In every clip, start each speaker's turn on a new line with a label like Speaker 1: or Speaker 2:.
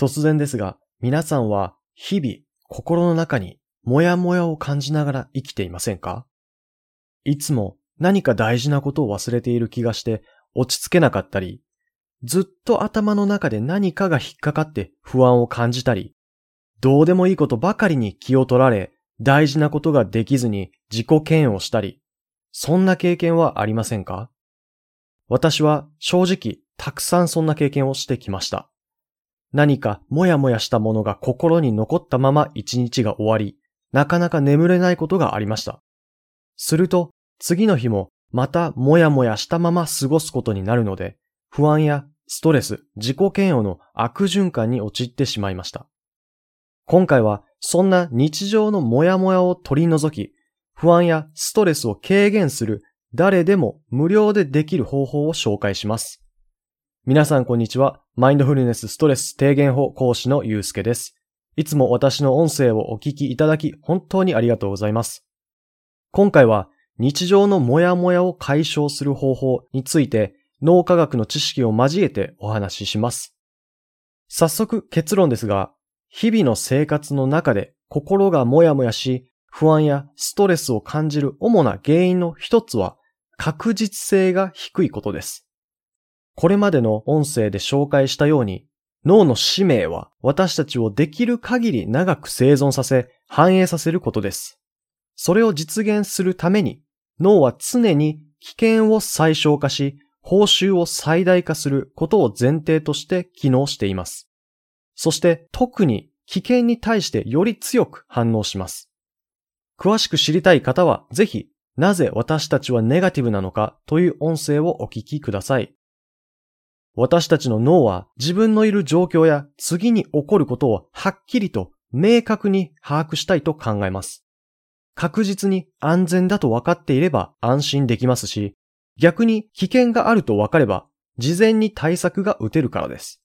Speaker 1: 突然ですが、皆さんは日々心の中にもやもやを感じながら生きていませんか？いつも何か大事なことを忘れている気がして落ち着けなかったり、ずっと頭の中で何かが引っかかって不安を感じたり、どうでもいいことばかりに気を取られ、大事なことができずに自己嫌悪したり、そんな経験はありませんか？私は正直たくさんそんな経験をしてきました。何かもやもやしたものが心に残ったまま一日が終わり、なかなか眠れないことがありました。すると次の日もまたもやもやしたまま過ごすことになるので、不安やストレス、自己嫌悪の悪循環に陥ってしまいました。今回はそんな日常のモヤモヤを取り除き、不安やストレスを軽減する誰でも無料でできる方法を紹介します。皆さんこんにちは。マインドフルネスストレス低減法講師のゆうすけです。いつも私の音声をお聞きいただき本当にありがとうございます。今回は日常のモヤモヤを解消する方法について脳科学の知識を交えてお話しします。早速結論ですが、日々の生活の中で心がもやもやし、不安やストレスを感じる主な原因の一つは確実性が低いことです。これまでの音声で紹介したように、脳の使命は私たちをできる限り長く生存させ、繁栄させることです。それを実現するために、脳は常に危険を最小化し、報酬を最大化することを前提として機能しています。そして特に危険に対してより強く反応します。詳しく知りたい方はぜひ、なぜ私たちはネガティブなのかという音声をお聞きください。私たちの脳は自分のいる状況や次に起こることをはっきりと明確に把握したいと考えます。確実に安全だと分かっていれば安心できますし、逆に危険があると分かれば事前に対策が打てるからです。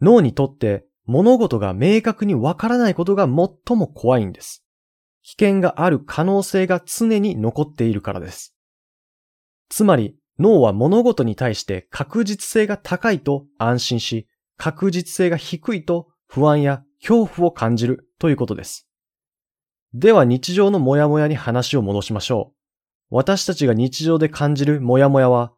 Speaker 1: 脳にとって物事が明確にわからないことが最も怖いんです。危険がある可能性が常に残っているからです。つまり脳は物事に対して確実性が高いと安心し、確実性が低いと不安や恐怖を感じるということです。では日常のモヤモヤに話を戻しましょう。私たちが日常で感じるモヤモヤは、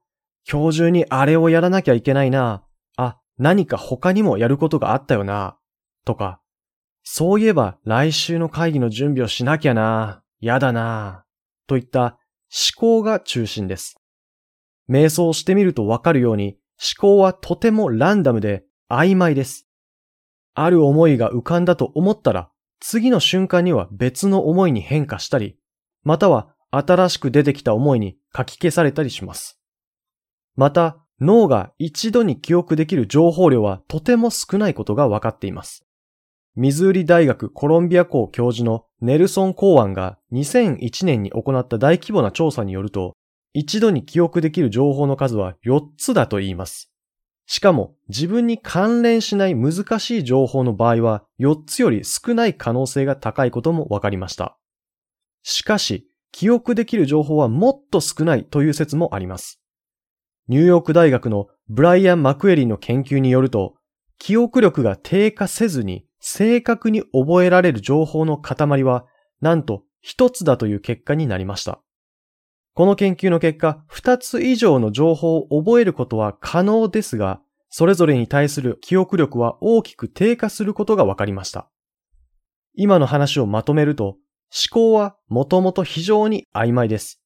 Speaker 1: 今日中にあれをやらなきゃいけないな。あ、何か他にもやることがあったよな。とか、そういえば来週の会議の準備をしなきゃな。やだな。といった思考が中心です。瞑想してみるとわかるように思考はとてもランダムで曖昧です。ある思いが浮かんだと思ったら次の瞬間には別の思いに変化したり、または新しく出てきた思いに書き消されたりします。また、脳が一度に記憶できる情報量はとても少ないことが分かっています。ミズーリ大学コロンビア校教授のネルソン・コーアンが2001年に行った大規模な調査によると、一度に記憶できる情報の数は4つだと言います。しかも自分に関連しない難しい情報の場合は4つより少ない可能性が高いことも分かりました。しかし、記憶できる情報はもっと少ないという説もあります。ニューヨーク大学のブライアン・マクエリーの研究によると、記憶力が低下せずに正確に覚えられる情報の塊は、なんと一つだという結果になりました。この研究の結果、二つ以上の情報を覚えることは可能ですが、それぞれに対する記憶力は大きく低下することが分かりました。今の話をまとめると、思考はもともと非常に曖昧です。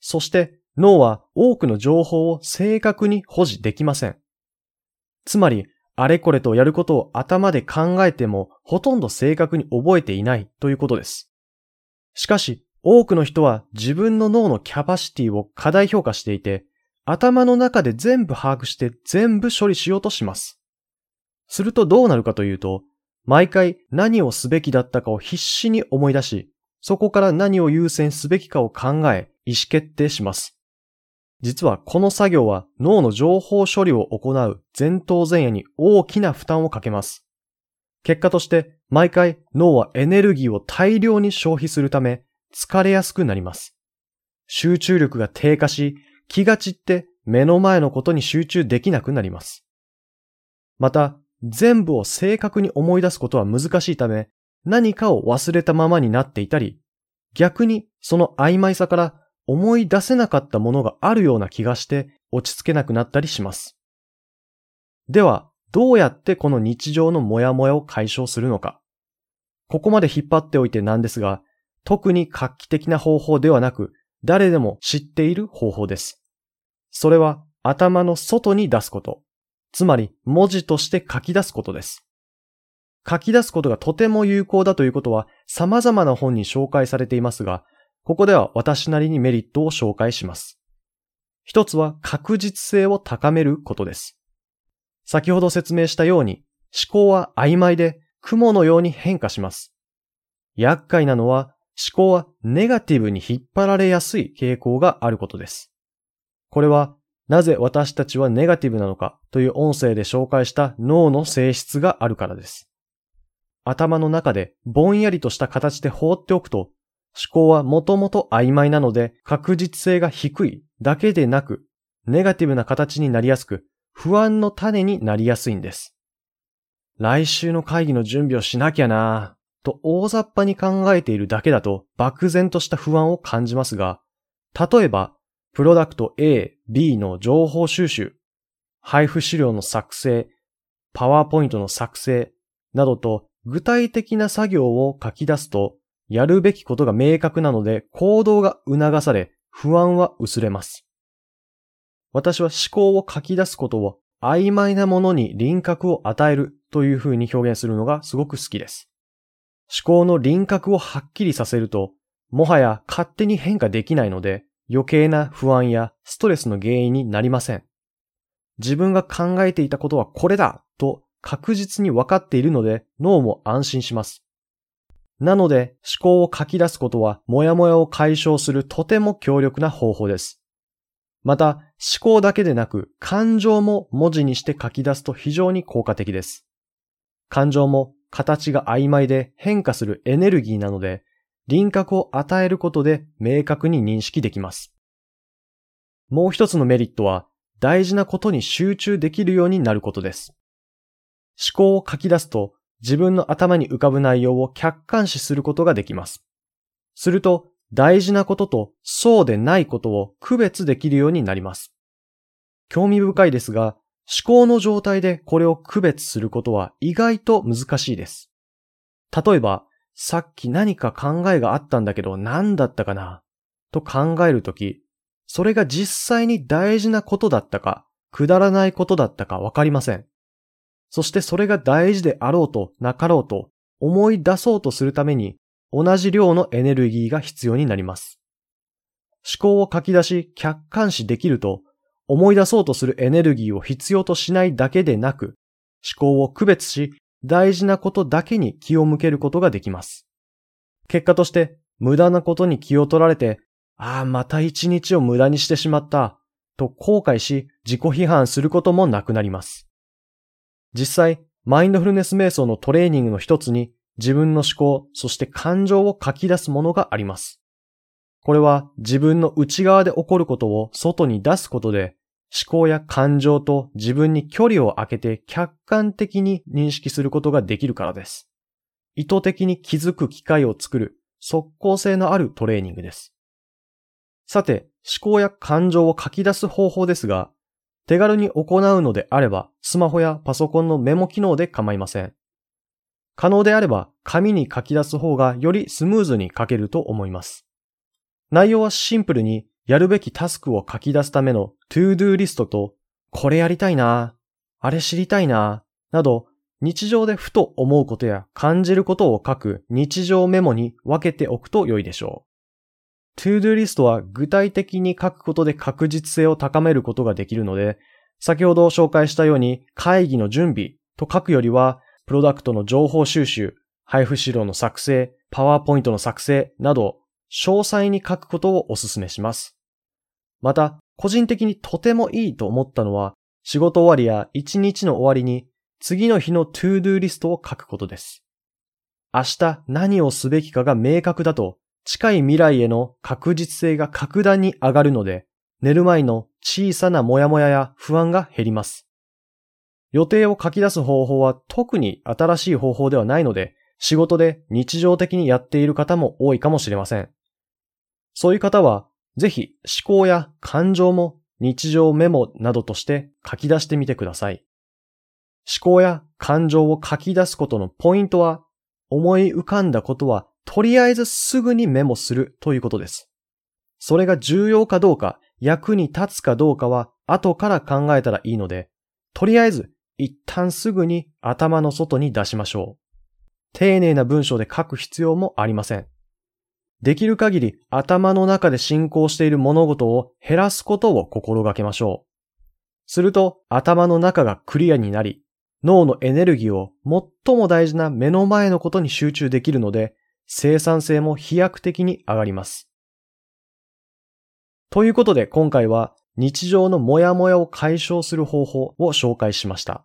Speaker 1: そして脳は多くの情報を正確に保持できません。つまり、あれこれとやることを頭で考えてもほとんど正確に覚えていないということです。しかし、多くの人は自分の脳のキャパシティを過大評価していて、頭の中で全部把握して全部処理しようとします。するとどうなるかというと、毎回何をすべきだったかを必死に思い出し、そこから何を優先すべきかを考え、意思決定します。実はこの作業は脳の情報処理を行う前頭前野に大きな負担をかけます。結果として毎回脳はエネルギーを大量に消費するため疲れやすくなります。集中力が低下し気が散って目の前のことに集中できなくなります。また全部を正確に思い出すことは難しいため、何かを忘れたままになっていたり、逆にその曖昧さから思い出せなかったものがあるような気がして落ち着けなくなったりします。では、どうやってこの日常のモヤモヤを解消するのか。ここまで引っ張っておいてなんですが、特に画期的な方法ではなく、誰でも知っている方法です。それは頭の外に出すこと。つまり文字として書き出すことです。書き出すことがとても有効だということは様々な本に紹介されていますが、ここでは私なりにメリットを紹介します。一つは確実性を高めることです。先ほど説明したように思考は曖昧で雲のように変化します。厄介なのは思考はネガティブに引っ張られやすい傾向があることです。これはなぜ私たちはネガティブなのかという音声で紹介した脳の性質があるからです。頭の中でぼんやりとした形で放っておくと、思考はもともと曖昧なので確実性が低いだけでなく、ネガティブな形になりやすく、不安の種になりやすいんです。来週の会議の準備をしなきゃなぁ、と大雑把に考えているだけだと漠然とした不安を感じますが、例えば、プロダクト A、B の情報収集、配布資料の作成、パワーポイントの作成などと具体的な作業を書き出すと、やるべきことが明確なので行動が促され、不安は薄れます。私は思考を書き出すことを曖昧なものに輪郭を与えるという風に表現するのがすごく好きです。思考の輪郭をはっきりさせると、もはや勝手に変化できないので、余計な不安やストレスの原因になりません。自分が考えていたことはこれだと確実に分かっているので脳も安心します。なので思考を書き出すことはモヤモヤを解消するとても強力な方法です。また思考だけでなく感情も文字にして書き出すと非常に効果的です。感情も形が曖昧で変化するエネルギーなので輪郭を与えることで明確に認識できます。もう一つのメリットは大事なことに集中できるようになることです。思考を書き出すと自分の頭に浮かぶ内容を客観視することができます。すると大事なこととそうでないことを区別できるようになります。興味深いですが、思考の状態でこれを区別することは意外と難しいです。例えば、さっき何か考えがあったんだけど何だったかな？と考えるとき、それが実際に大事なことだったか、くだらないことだったかわかりません。そしてそれが大事であろうとなかろうと思い出そうとするために同じ量のエネルギーが必要になります。思考を書き出し客観視できると思い出そうとするエネルギーを必要としないだけでなく思考を区別し大事なことだけに気を向けることができます。結果として無駄なことに気を取られてああ、また一日を無駄にしてしまった、と後悔し自己批判することもなくなります。実際、マインドフルネス瞑想のトレーニングの一つに自分の思考、そして感情を書き出すものがあります。これは自分の内側で起こることを外に出すことで思考や感情と自分に距離を空けて客観的に認識することができるからです。意図的に気づく機会を作る即効性のあるトレーニングです。さて、思考や感情を書き出す方法ですが、手軽に行うのであれば、スマホやパソコンのメモ機能で構いません。可能であれば、紙に書き出す方がよりスムーズに書けると思います。内容はシンプルに、やるべきタスクを書き出すための to-do リストと、これやりたいなあれ知りたいななど、日常でふと思うことや感じることを書く日常メモに分けておくと良いでしょう。to-do リストは具体的に書くことで確実性を高めることができるので、先ほど紹介したように会議の準備と書くよりは、プロダクトの情報収集、配布資料の作成、パワーポイントの作成など、詳細に書くことをお勧めします。また、個人的にとてもいいと思ったのは、仕事終わりや一日の終わりに次の日の to-do リストを書くことです。明日何をすべきかが明確だと近い未来への確実性が格段に上がるので、寝る前の小さなモヤモヤや不安が減ります。予定を書き出す方法は特に新しい方法ではないので、仕事で日常的にやっている方も多いかもしれません。そういう方は、ぜひ思考や感情も日常メモなどとして書き出してみてください。思考や感情を書き出すことのポイントは、思い浮かんだことはとりあえずすぐにメモするということです。それが重要かどうか、役に立つかどうかは後から考えたらいいので、とりあえず一旦すぐに頭の外に出しましょう。丁寧な文章で書く必要もありません。できる限り頭の中で進行している物事を減らすことを心がけましょう。すると頭の中がクリアになり、脳のエネルギーを最も大事な目の前のことに集中できるので、生産性も飛躍的に上がります。ということで今回は日常のモヤモヤを解消する方法を紹介しました。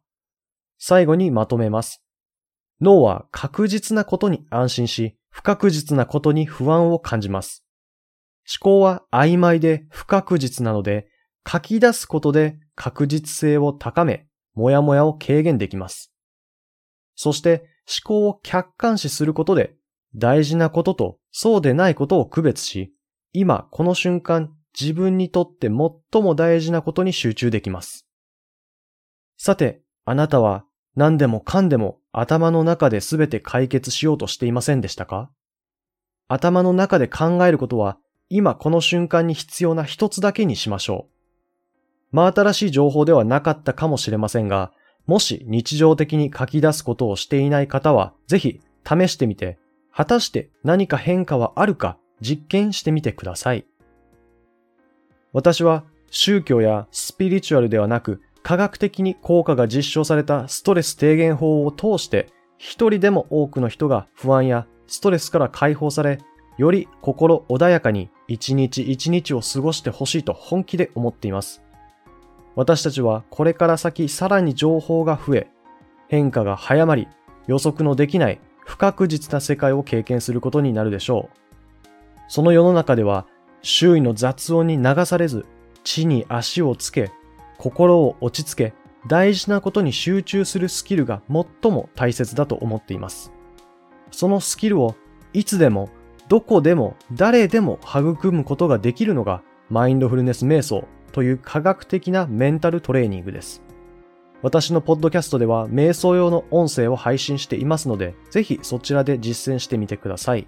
Speaker 1: 最後にまとめます。脳は確実なことに安心し、不確実なことに不安を感じます。思考は曖昧で不確実なので、書き出すことで確実性を高め、もやもやを軽減できます。そして思考を客観視することで、大事なこととそうでないことを区別し、今この瞬間自分にとって最も大事なことに集中できます。さて、あなたは何でもかんでも頭の中で全て解決しようとしていませんでしたか？頭の中で考えることは今この瞬間に必要な一つだけにしましょう。真新しい情報ではなかったかもしれませんが、もし日常的に書き出すことをしていない方は、ぜひ試してみて、果たして何か変化はあるか実験してみてください。私は宗教やスピリチュアルではなく科学的に効果が実証されたストレス低減法を通して、一人でも多くの人が不安やストレスから解放され、より心穏やかに一日一日を過ごしてほしいと本気で思っています。私たちはこれから先さらに情報が増え、変化が早まり、予測のできない不確実な世界を経験することになるでしょう。その世の中では周囲の雑音に流されず、地に足をつけ、心を落ち着け、大事なことに集中するスキルが最も大切だと思っています。そのスキルをいつでも、どこでも、誰でも育むことができるのがマインドフルネス瞑想という科学的なメンタルトレーニングです。私のポッドキャストでは瞑想用の音声を配信していますので、ぜひそちらで実践してみてください。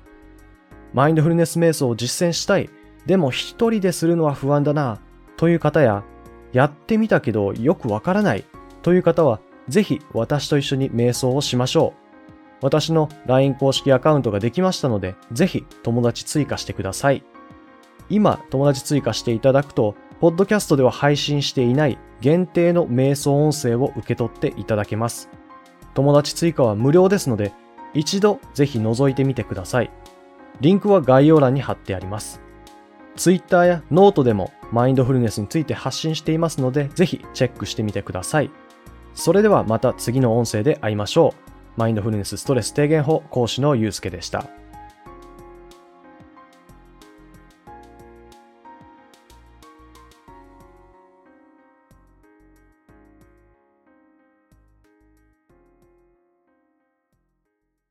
Speaker 1: マインドフルネス瞑想を実践したい、でも一人でするのは不安だな、という方や、やってみたけどよくわからないという方は、ぜひ私と一緒に瞑想をしましょう。私の LINE 公式アカウントができましたので、ぜひ友達追加してください。今友達追加していただくと、ポッドキャストでは配信していない限定の瞑想音声を受け取っていただけます。友達追加は無料ですので、一度ぜひ覗いてみてください。リンクは概要欄に貼ってあります。Twitter やノートでもマインドフルネスについて発信していますので、ぜひチェックしてみてください。それではまた次の音声で会いましょう。マインドフルネスストレス低減法講師のゆうすけでした。